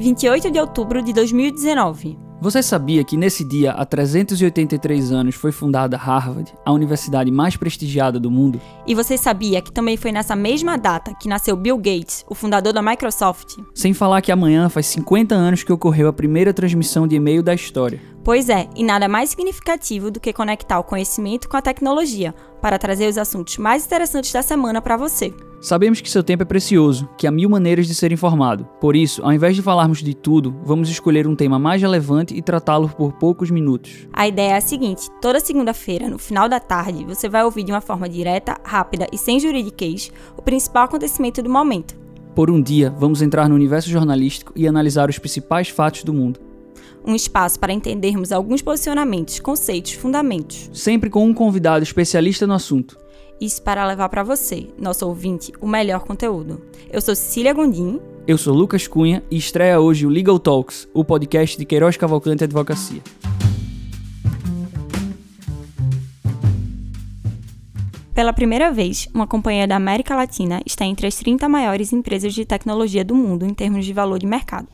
28 de outubro de 2019. Você sabia que nesse dia, há 383 anos, foi fundada Harvard, a universidade mais prestigiada do mundo? E você sabia que também foi nessa mesma data que nasceu Bill Gates, o fundador da Microsoft? Sem falar que amanhã faz 50 anos que ocorreu a primeira transmissão de e-mail da história. Pois é, e nada mais significativo do que conectar o conhecimento com a tecnologia para trazer os assuntos mais interessantes da semana para você. Sabemos que seu tempo é precioso, que há mil maneiras de ser informado. Por isso, ao invés de falarmos de tudo, vamos escolher um tema mais relevante e tratá-lo por poucos minutos. A ideia é a seguinte: toda segunda-feira, no final da tarde, você vai ouvir de uma forma direta, rápida e sem juridiquês o principal acontecimento do momento. Por um dia, vamos entrar no universo jornalístico e analisar os principais fatos do mundo um espaço para entendermos alguns posicionamentos, conceitos, fundamentos. Sempre com um convidado especialista no assunto. Isso para levar para você, nosso ouvinte, o melhor conteúdo. Eu sou Cecília Gondim. Eu sou Lucas Cunha e estreia hoje o Legal Talks, o podcast de Queiroz Cavalcante Advocacia. Pela primeira vez, uma companhia da América Latina está entre as 30 maiores empresas de tecnologia do mundo em termos de valor de mercado.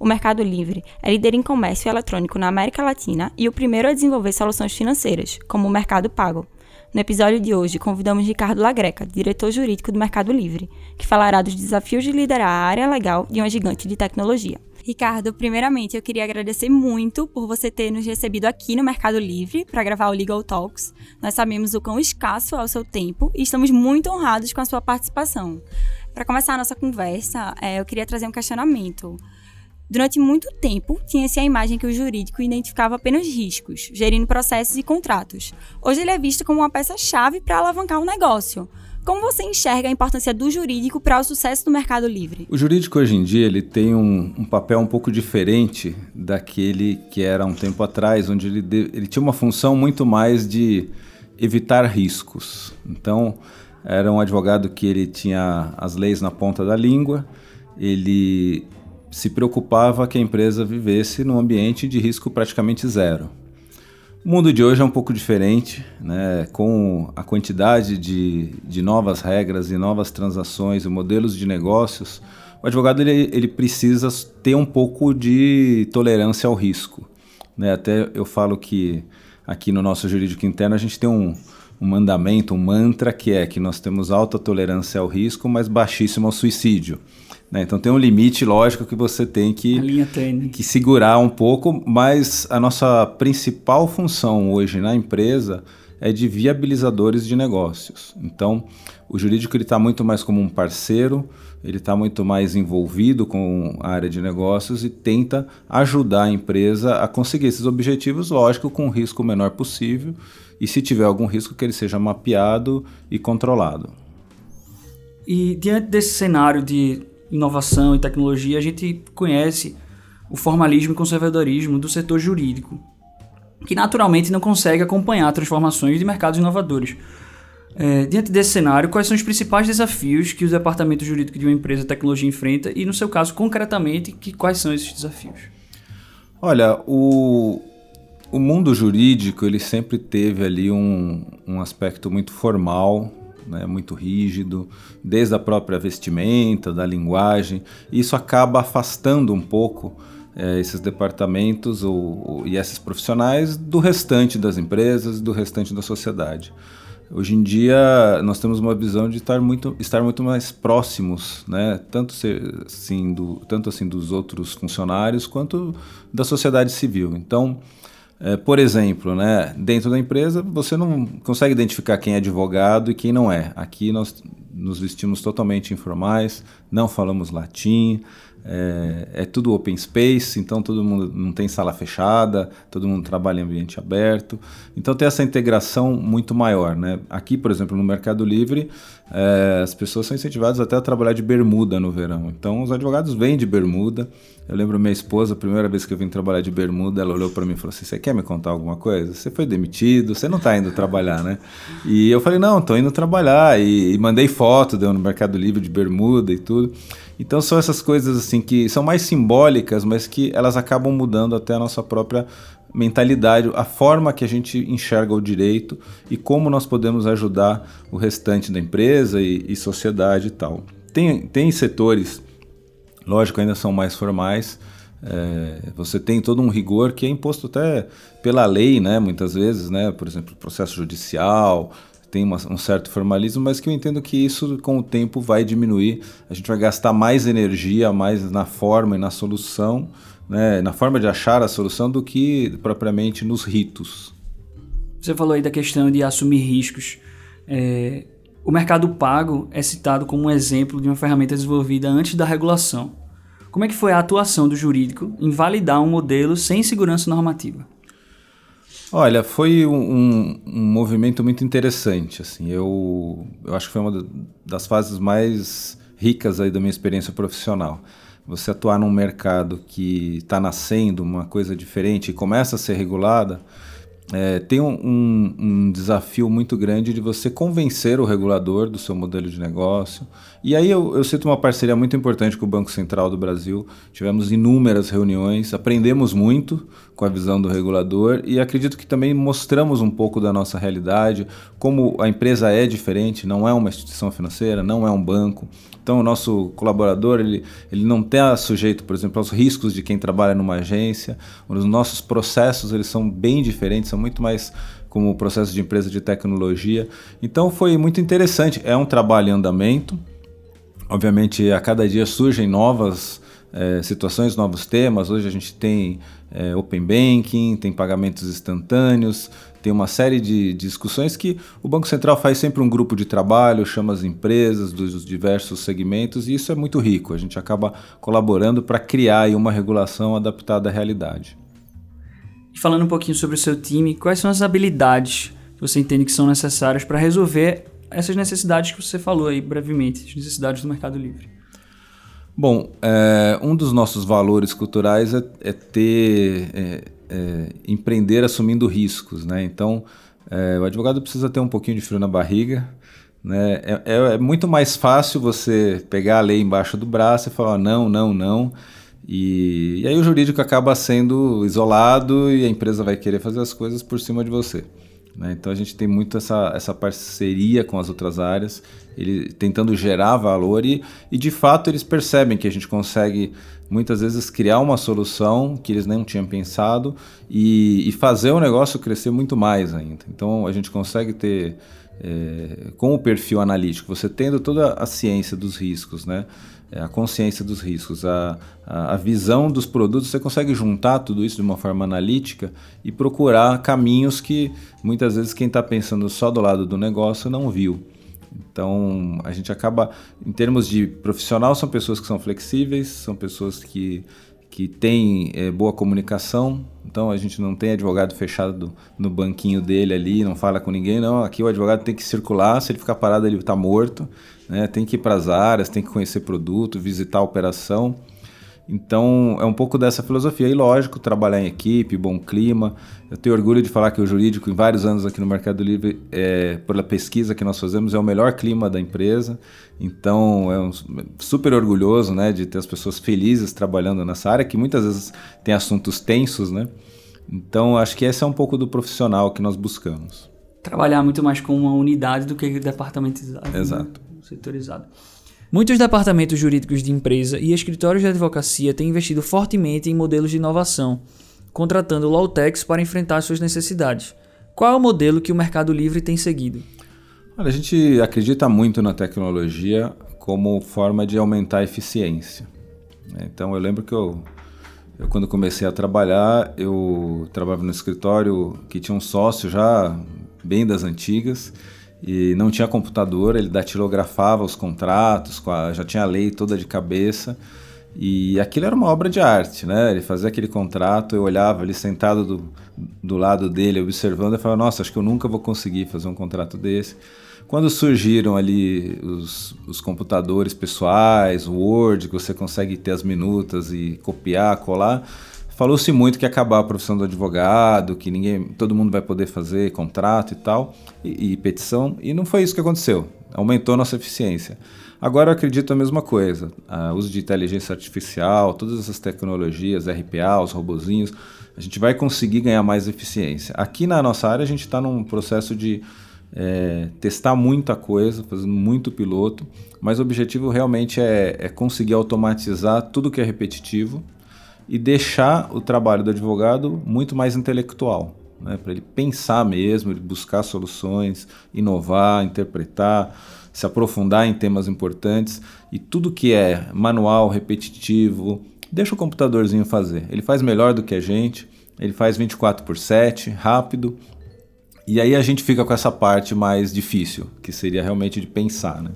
O Mercado Livre é líder em comércio eletrônico na América Latina e o primeiro a desenvolver soluções financeiras, como o Mercado Pago. No episódio de hoje, convidamos Ricardo Lagreca, diretor jurídico do Mercado Livre, que falará dos desafios de liderar a área legal de uma gigante de tecnologia. Ricardo, primeiramente eu queria agradecer muito por você ter nos recebido aqui no Mercado Livre para gravar o Legal Talks. Nós sabemos o quão escasso é o seu tempo e estamos muito honrados com a sua participação. Para começar a nossa conversa, é, eu queria trazer um questionamento. Durante muito tempo, tinha-se a imagem que o jurídico identificava apenas riscos, gerindo processos e contratos. Hoje ele é visto como uma peça-chave para alavancar um negócio. Como você enxerga a importância do jurídico para o sucesso do mercado livre? O jurídico hoje em dia ele tem um, um papel um pouco diferente daquele que era um tempo atrás, onde ele, de, ele tinha uma função muito mais de evitar riscos. Então, era um advogado que ele tinha as leis na ponta da língua, ele se preocupava que a empresa vivesse num ambiente de risco praticamente zero. O mundo de hoje é um pouco diferente, né? com a quantidade de, de novas regras e novas transações e modelos de negócios, o advogado ele, ele precisa ter um pouco de tolerância ao risco. Né? Até eu falo que aqui no nosso jurídico interno a gente tem um, um mandamento, um mantra que é que nós temos alta tolerância ao risco, mas baixíssimo ao suicídio. Né? Então tem um limite, lógico, que você tem que, que segurar um pouco, mas a nossa principal função hoje na empresa é de viabilizadores de negócios. Então, o jurídico está muito mais como um parceiro, ele está muito mais envolvido com a área de negócios e tenta ajudar a empresa a conseguir esses objetivos, lógico, com o risco menor possível, e se tiver algum risco, que ele seja mapeado e controlado. E diante desse cenário de inovação e tecnologia, a gente conhece o formalismo e conservadorismo do setor jurídico, que naturalmente não consegue acompanhar transformações de mercados inovadores. É, diante desse cenário, quais são os principais desafios que o departamento jurídico de uma empresa de tecnologia enfrenta e, no seu caso, concretamente, que, quais são esses desafios? Olha, o, o mundo jurídico ele sempre teve ali um, um aspecto muito formal né, muito rígido, desde a própria vestimenta, da linguagem. Isso acaba afastando um pouco é, esses departamentos ou, ou, e esses profissionais do restante das empresas, do restante da sociedade. Hoje em dia nós temos uma visão de estar muito, estar muito mais próximos, né? tanto, ser, assim, do, tanto assim dos outros funcionários quanto da sociedade civil. Então, por exemplo, né, dentro da empresa você não consegue identificar quem é advogado e quem não é. Aqui nós nos vestimos totalmente informais, não falamos latim, é, é, tudo open space, então todo mundo não tem sala fechada, todo mundo trabalha em ambiente aberto. Então tem essa integração muito maior. Né? Aqui, por exemplo, no Mercado Livre, é, as pessoas são incentivadas até a trabalhar de bermuda no verão. Então os advogados vêm de bermuda. Eu lembro minha esposa, a primeira vez que eu vim trabalhar de bermuda, ela olhou para mim e falou assim: Você quer me contar alguma coisa? Você foi demitido, você não está indo trabalhar, né? E eu falei: Não, estou indo trabalhar. E, e mandei foto deu no Mercado Livre de bermuda e tudo. Então são essas coisas assim que são mais simbólicas, mas que elas acabam mudando até a nossa própria mentalidade, a forma que a gente enxerga o direito e como nós podemos ajudar o restante da empresa e, e sociedade e tal. Tem, tem setores Lógico, ainda são mais formais. É, você tem todo um rigor que é imposto até pela lei, né? Muitas vezes, né? Por exemplo, processo judicial, tem uma, um certo formalismo, mas que eu entendo que isso com o tempo vai diminuir. A gente vai gastar mais energia, mais na forma e na solução, né, na forma de achar a solução do que propriamente nos ritos. Você falou aí da questão de assumir riscos. É, o mercado pago é citado como um exemplo de uma ferramenta desenvolvida antes da regulação. Como é que foi a atuação do jurídico em validar um modelo sem segurança normativa? Olha, foi um, um, movimento muito interessante. Assim, eu, eu acho que foi uma das fases mais ricas aí da minha experiência profissional. Você atuar num mercado que está nascendo, uma coisa diferente, e começa a ser regulada, é, tem um, um, um, desafio muito grande de você convencer o regulador do seu modelo de negócio. E aí eu, eu cito uma parceria muito importante com o Banco Central do Brasil. Tivemos inúmeras reuniões, aprendemos muito com a visão do regulador e acredito que também mostramos um pouco da nossa realidade, como a empresa é diferente, não é uma instituição financeira, não é um banco. Então, o nosso colaborador ele, ele não está sujeito, por exemplo, aos riscos de quem trabalha numa agência. Os nossos processos eles são bem diferentes, muito mais como processo de empresa de tecnologia. Então, foi muito interessante. É um trabalho em andamento. Obviamente, a cada dia surgem novas é, situações, novos temas. Hoje a gente tem é, Open Banking, tem pagamentos instantâneos, tem uma série de discussões que o Banco Central faz sempre um grupo de trabalho, chama as empresas dos diversos segmentos e isso é muito rico. A gente acaba colaborando para criar uma regulação adaptada à realidade. Falando um pouquinho sobre o seu time, quais são as habilidades que você entende que são necessárias para resolver essas necessidades que você falou aí brevemente, as necessidades do Mercado Livre? Bom, é, um dos nossos valores culturais é, é ter é, é, empreender assumindo riscos, né? Então, é, o advogado precisa ter um pouquinho de frio na barriga, né? É, é, é, muito mais fácil você pegar a lei embaixo do braço e falar não, não, não, e, e aí o jurídico acaba sendo isolado e a empresa vai querer fazer as coisas por cima de você. Né? Então a gente tem muito essa, essa parceria com as outras áreas, ele tentando gerar valor e, e de fato eles percebem que a gente consegue muitas vezes criar uma solução que eles não tinham pensado e, e fazer o negócio crescer muito mais ainda. Então a gente consegue ter é, com o perfil analítico, você tendo toda a ciência dos riscos, né? É, a consciência dos riscos, a, a, visão dos produtos, você consegue juntar tudo isso de uma forma analítica e procurar caminhos que muitas vezes quem está pensando só do lado do negócio não viu. Então a gente acaba, em termos de profissional, são pessoas que são flexíveis, são pessoas que, que têm é, boa comunicação. Então a gente não tem advogado fechado no banquinho dele ali, não fala com ninguém, não. Aqui o advogado tem que circular, se ele ficar parado ele está morto né? tem que ir para as áreas, tem que conhecer produto, visitar a operação. Então, é um pouco dessa filosofia. E, lógico, trabalhar em equipe, bom clima. Eu tenho orgulho de falar que o jurídico, em vários anos aqui no Mercado Livre, é, pela pesquisa que nós fazemos, é o melhor clima da empresa. Então, é um, super orgulhoso né, de ter as pessoas felizes trabalhando nessa área, que muitas vezes tem assuntos tensos, né? Então, acho que esse é um pouco do profissional que nós buscamos. Trabalhar muito mais com uma unidade do que departamentizado. Exato. Né? Setorizado. Muitos departamentos jurídicos de empresa e escritórios de advocacia têm investido fortemente em modelos de inovação, contratando Lawtechs para enfrentar suas necessidades. Qual é o modelo que o Mercado Livre tem seguido? Olha, a gente acredita muito na tecnologia como forma de aumentar a eficiência. Então eu lembro que eu, eu quando comecei a trabalhar, eu trabalhava no escritório que tinha um sócio já bem das antigas e não tinha computador, ele datilografava os contratos, já tinha a lei toda de cabeça. E aquilo era uma obra de arte, né? Ele fazia aquele contrato, eu olhava ali sentado do, do lado dele, observando, e falava: Nossa, acho que eu nunca vou conseguir fazer um contrato desse. Quando surgiram ali os, os computadores pessoais, o Word, que você consegue ter as minutas e copiar, colar, Falou-se muito que ia acabar a profissão do advogado, que ninguém, todo mundo vai poder fazer contrato e tal, e, e petição, e não foi isso que aconteceu. Aumentou nossa eficiência. Agora eu acredito a mesma coisa. O uso de inteligência artificial, todas essas tecnologias, RPA, os robozinhos, a gente vai conseguir ganhar mais eficiência. Aqui na nossa área a gente está num processo de é, testar muita coisa, fazendo muito piloto, mas o objetivo realmente é, é conseguir automatizar tudo que é repetitivo e deixar o trabalho do advogado muito mais intelectual, né, para ele pensar mesmo, ele buscar soluções, inovar, interpretar, se aprofundar em temas importantes e tudo que é manual, repetitivo, deixa o computadorzinho fazer. Ele faz melhor do que a gente, ele faz 24 por 7, rápido. E aí a gente fica com essa parte mais difícil, que seria realmente de pensar, né?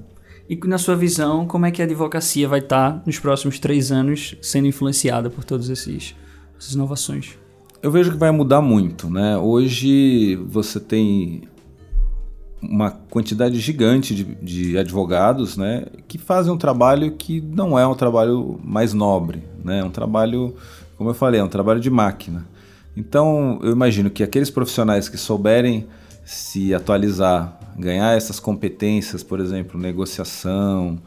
E na sua visão, como é que a advocacia vai estar tá nos próximos três anos sendo influenciada por todas essas inovações? Eu vejo que vai mudar muito, né? Hoje você tem uma quantidade gigante de, de, advogados, né, que fazem um trabalho que não é um trabalho mais nobre, né? É um trabalho, como eu falei, é um trabalho de máquina. Então, eu imagino que aqueles profissionais que souberem se atualizar, ganhar essas competências, por exemplo, negociação,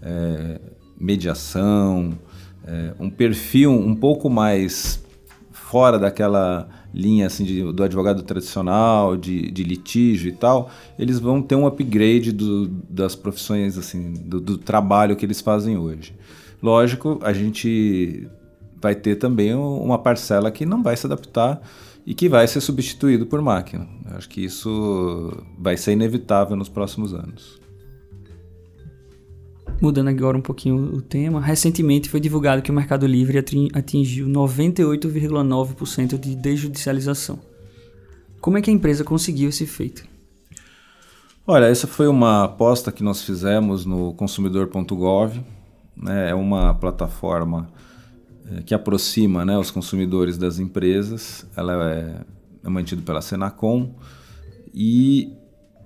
é, mediação, é, um perfil um pouco mais fora daquela linha assim de, do advogado tradicional, de, de, litígio e tal, eles vão ter um upgrade do, das profissões assim, do, do trabalho que eles fazem hoje. Lógico, a gente vai ter também uma parcela que não vai se adaptar e que vai ser substituído por máquina. Eu acho que isso vai ser inevitável nos próximos anos. Mudando agora um pouquinho o tema, recentemente foi divulgado que o Mercado Livre atingiu 98,9% de desjudicialização. Como é que a empresa conseguiu esse feito? Olha, essa foi uma aposta que nós fizemos no consumidor.gov. Né? É uma plataforma que aproxima né, os consumidores das empresas. Ela é, é mantida pela Senacom e,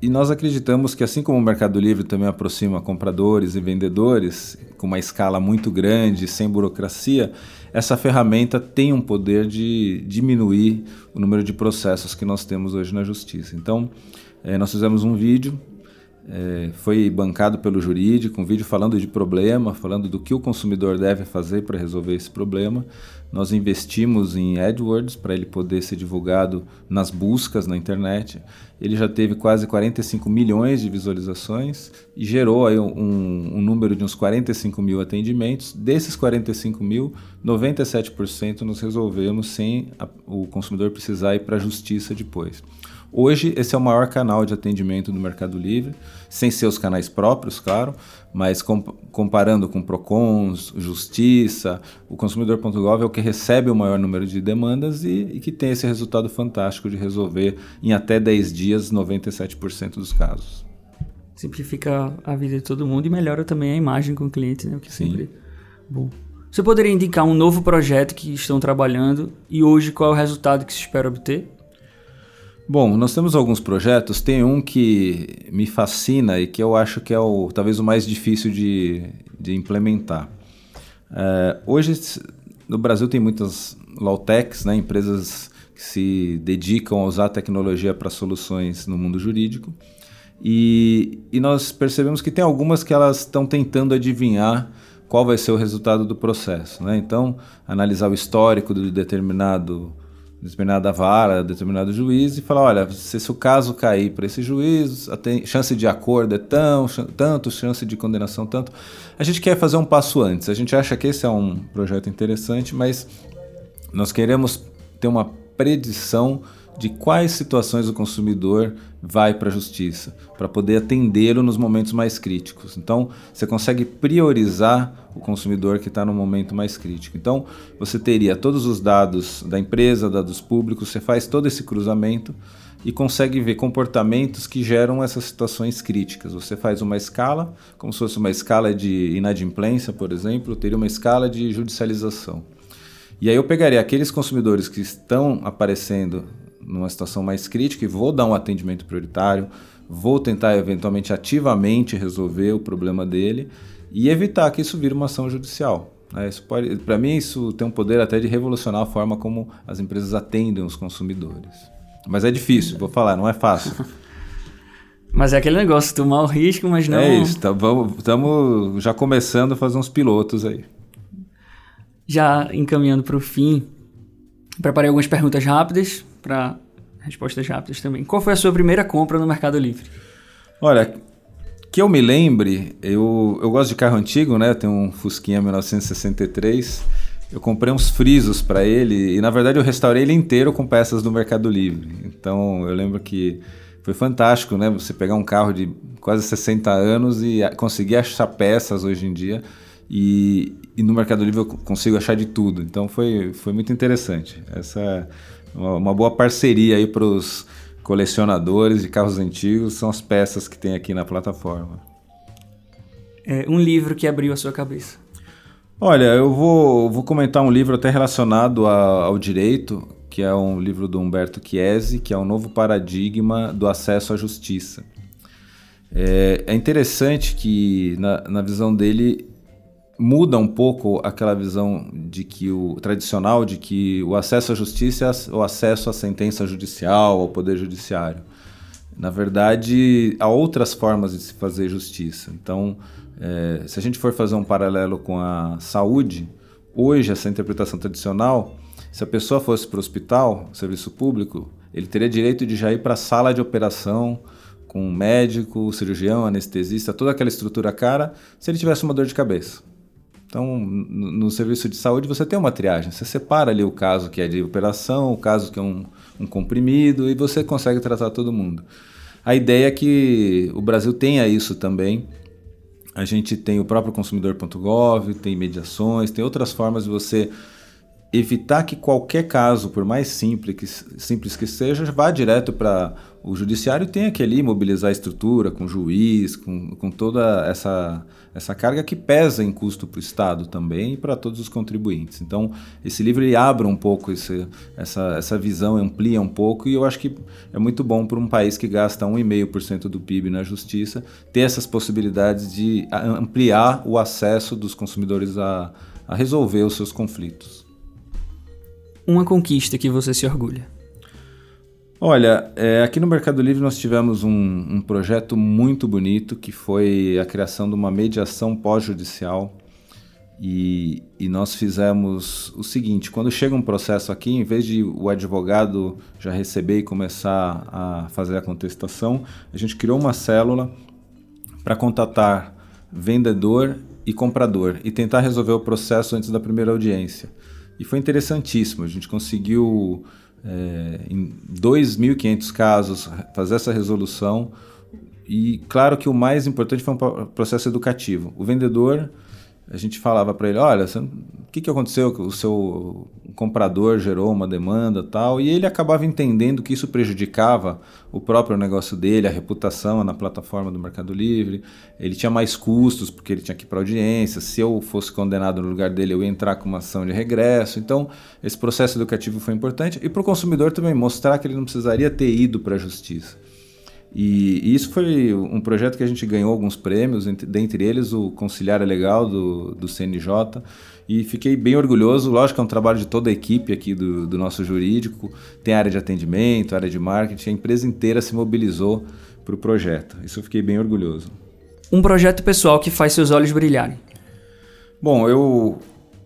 e nós acreditamos que assim como o Mercado Livre também aproxima compradores e vendedores com uma escala muito grande, sem burocracia, essa ferramenta tem um poder de diminuir o número de processos que nós temos hoje na justiça. Então, é, nós fizemos um vídeo é, foi bancado pelo jurídico, um vídeo falando de problema, falando do que o consumidor deve fazer para resolver esse problema. Nós investimos em AdWords para ele poder ser divulgado nas buscas na internet. Ele já teve quase 45 milhões de visualizações e gerou aí um, um número de uns 45 mil atendimentos. Desses 45 mil, 97% nós resolvemos sem a, o consumidor precisar ir para a justiça depois. Hoje, esse é o maior canal de atendimento do Mercado Livre, sem seus canais próprios, claro, mas comparando com Procons, Justiça, o consumidor.gov é o que recebe o maior número de demandas e, e que tem esse resultado fantástico de resolver em até 10 dias 97% dos casos. Simplifica a vida de todo mundo e melhora também a imagem com o cliente, né? O que Sim. sempre bom. Você poderia indicar um novo projeto que estão trabalhando e hoje qual é o resultado que se espera obter? Bom, nós temos alguns projetos. Tem um que me fascina e que eu acho que é o talvez o mais difícil de, de implementar. É, hoje no Brasil tem muitas low-techs, né, empresas que se dedicam a usar tecnologia para soluções no mundo jurídico. E, e nós percebemos que tem algumas que elas estão tentando adivinhar qual vai ser o resultado do processo. Né? Então, analisar o histórico de determinado determinada vara, determinado juiz e falar, olha, se, se o caso cair para esse juiz, a chance de acordo é tão, tanto, chance de condenação tanto. A gente quer fazer um passo antes. A gente acha que esse é um projeto interessante, mas nós queremos ter uma predição de quais situações o consumidor vai para a justiça, para poder atendê-lo nos momentos mais críticos. Então, você consegue priorizar o consumidor que está no momento mais crítico. Então, você teria todos os dados da empresa, dados públicos, você faz todo esse cruzamento e consegue ver comportamentos que geram essas situações críticas. Você faz uma escala, como se fosse uma escala de inadimplência, por exemplo, teria uma escala de judicialização. E aí eu pegaria aqueles consumidores que estão aparecendo numa situação mais crítica e vou dar um atendimento prioritário, vou tentar eventualmente ativamente resolver o problema dele e evitar que isso vire uma ação judicial. Né? Para mim, isso tem um poder até de revolucionar a forma como as empresas atendem os consumidores. Mas é difícil, vou falar, não é fácil. Mas é aquele negócio, tomar o risco, mas não. É isso, estamos tá, já começando a fazer uns pilotos aí. Já encaminhando para o fim, preparei algumas perguntas rápidas para respostas rápidas também. Qual foi a sua primeira compra no Mercado Livre? Olha, que eu me lembre, eu, eu gosto de carro antigo, né? Eu tenho um Fusquinha 1963. Eu comprei uns frisos para ele e na verdade eu restaurei ele inteiro com peças do Mercado Livre. Então eu lembro que foi fantástico, né? Você pegar um carro de quase 60 anos e conseguir achar peças hoje em dia. E, e no Mercado Livre eu consigo achar de tudo. Então foi, foi muito interessante. Essa uma, uma boa parceria aí para os colecionadores de carros antigos, são as peças que tem aqui na plataforma. É um livro que abriu a sua cabeça. Olha, eu vou, vou comentar um livro até relacionado a, ao direito, que é um livro do Humberto Chiesi, que é um novo paradigma do acesso à justiça. É, é interessante que, na, na visão dele, muda um pouco aquela visão de que o tradicional de que o acesso à justiça é o acesso à sentença judicial, ao poder judiciário. Na verdade, há outras formas de se fazer justiça. Então, é, se a gente for fazer um paralelo com a saúde, hoje essa interpretação tradicional, se a pessoa fosse para o hospital, serviço público, ele teria direito de já ir para a sala de operação com um médico, cirurgião, anestesista, toda aquela estrutura cara, se ele tivesse uma dor de cabeça. Então, no, serviço de saúde, você tem uma triagem. Você separa ali o caso que é de operação, o caso que é um, um comprimido, e você consegue tratar todo mundo. A ideia é que o Brasil tenha isso também. A gente tem o próprio consumidor.gov, tem mediações, tem outras formas de você evitar que qualquer caso, por mais simples que, simples que seja, vá direto para o judiciário e tenha que ali mobilizar a estrutura com juiz, com, com toda essa, essa carga que pesa em custo para o Estado também e para todos os contribuintes. Então, esse livro ele abre um pouco esse, essa, essa visão, amplia um pouco e eu acho que é muito bom para um país que gasta 1,5% do PIB na justiça ter essas possibilidades de ampliar o acesso dos consumidores a, a resolver os seus conflitos uma conquista que você se orgulha? Olha, é, aqui no Mercado Livre nós tivemos um, um, projeto muito bonito que foi a criação de uma mediação pós-judicial. E, e, nós fizemos o seguinte: quando chega um processo aqui, em vez de o advogado já receber e começar a fazer a contestação, a gente criou uma célula para contatar vendedor e comprador e tentar resolver o processo antes da primeira audiência. E foi interessantíssimo. A gente conseguiu, é, em 2.500 casos, fazer essa resolução. E claro que o mais importante foi um processo educativo. O vendedor a gente falava para ele, olha, o que, que aconteceu? O seu comprador gerou uma demanda tal, e ele acabava entendendo que isso prejudicava o próprio negócio dele, a reputação na plataforma do Mercado Livre. Ele tinha mais custos porque ele tinha que ir para audiência. Se eu fosse condenado no lugar dele, eu ia entrar com uma ação de regresso. Então, esse processo educativo foi importante e para o consumidor também mostrar que ele não precisaria ter ido para a justiça. E, isso foi um projeto que a gente ganhou alguns prêmios, dentre eles o Conciliar é Legal do, do CNJ. E fiquei bem orgulhoso. Lógico que é um trabalho de toda a equipe aqui do, do nosso jurídico. Tem área de atendimento, área de marketing. A empresa inteira se mobilizou para o projeto. Isso eu fiquei bem orgulhoso. Um projeto pessoal que faz seus olhos brilharem. Bom, eu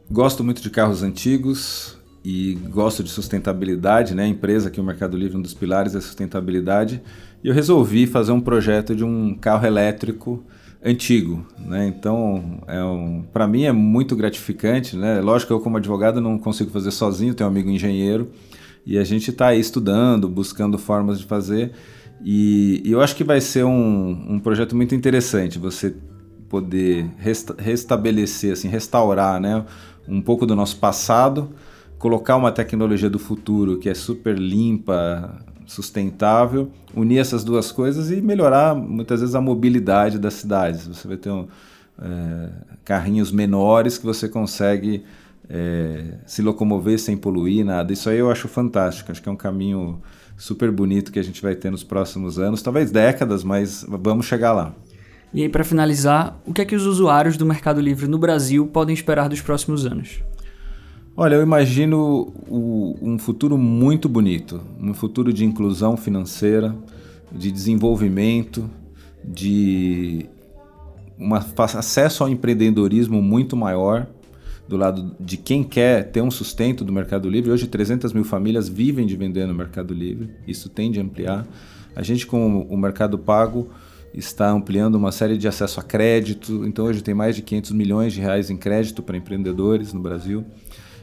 gosto muito de carros antigos e gosto de sustentabilidade, né? A empresa que o Mercado Livre, um dos pilares é sustentabilidade. E eu resolvi fazer um projeto de um carro elétrico antigo, né? Então, é um, para mim é muito gratificante, né? Lógico que eu como advogado não consigo fazer sozinho, tenho um amigo engenheiro e a gente está aí estudando, buscando formas de fazer e, e, eu acho que vai ser um, um projeto muito interessante você poder resta restabelecer, assim, restaurar, né? Um pouco do nosso passado, colocar uma tecnologia do futuro que é super limpa, sustentável, unir essas duas coisas e melhorar muitas vezes a mobilidade das cidades. Você vai ter um, é, carrinhos menores que você consegue é, se locomover sem poluir nada. Isso aí eu acho fantástico. Acho que é um caminho super bonito que a gente vai ter nos próximos anos, talvez décadas, mas vamos chegar lá. E aí, para finalizar, o que é que os usuários do Mercado Livre no Brasil podem esperar dos próximos anos? Olha, eu imagino o, um futuro muito bonito, um futuro de inclusão financeira, de desenvolvimento, de acesso ao empreendedorismo muito maior, do lado de quem quer ter um sustento do Mercado Livre. Hoje, 300 mil famílias vivem de vender no Mercado Livre, isso tende a ampliar. A gente, com o Mercado Pago, está ampliando uma série de acesso a crédito. Então, hoje tem mais de 500 milhões de reais em crédito para empreendedores no Brasil.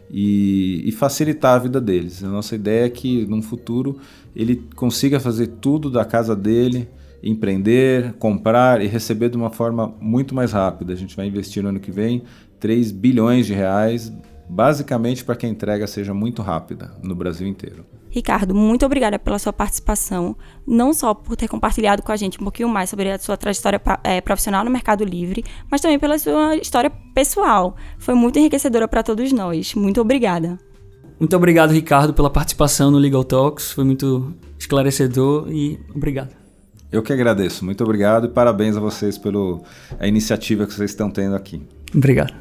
E, e, facilitar a vida deles. A nossa ideia é que, num futuro, ele consiga fazer tudo da casa dele, empreender, comprar e receber de uma forma muito mais rápida. A gente vai investir no ano que vem 3 bilhões de reais, basicamente para que a entrega seja muito rápida no Brasil inteiro. Ricardo, muito obrigada pela sua participação, não só por ter compartilhado com a gente um pouquinho mais sobre a sua trajetória é, profissional no Mercado Livre, mas também pela sua história pessoal. Foi muito enriquecedora para todos nós. Muito obrigada. Muito obrigado, Ricardo, pela participação no Legal Talks. Foi muito esclarecedor e obrigado. Eu que agradeço. Muito obrigado e parabéns a vocês pela iniciativa que vocês estão tendo aqui. Obrigado.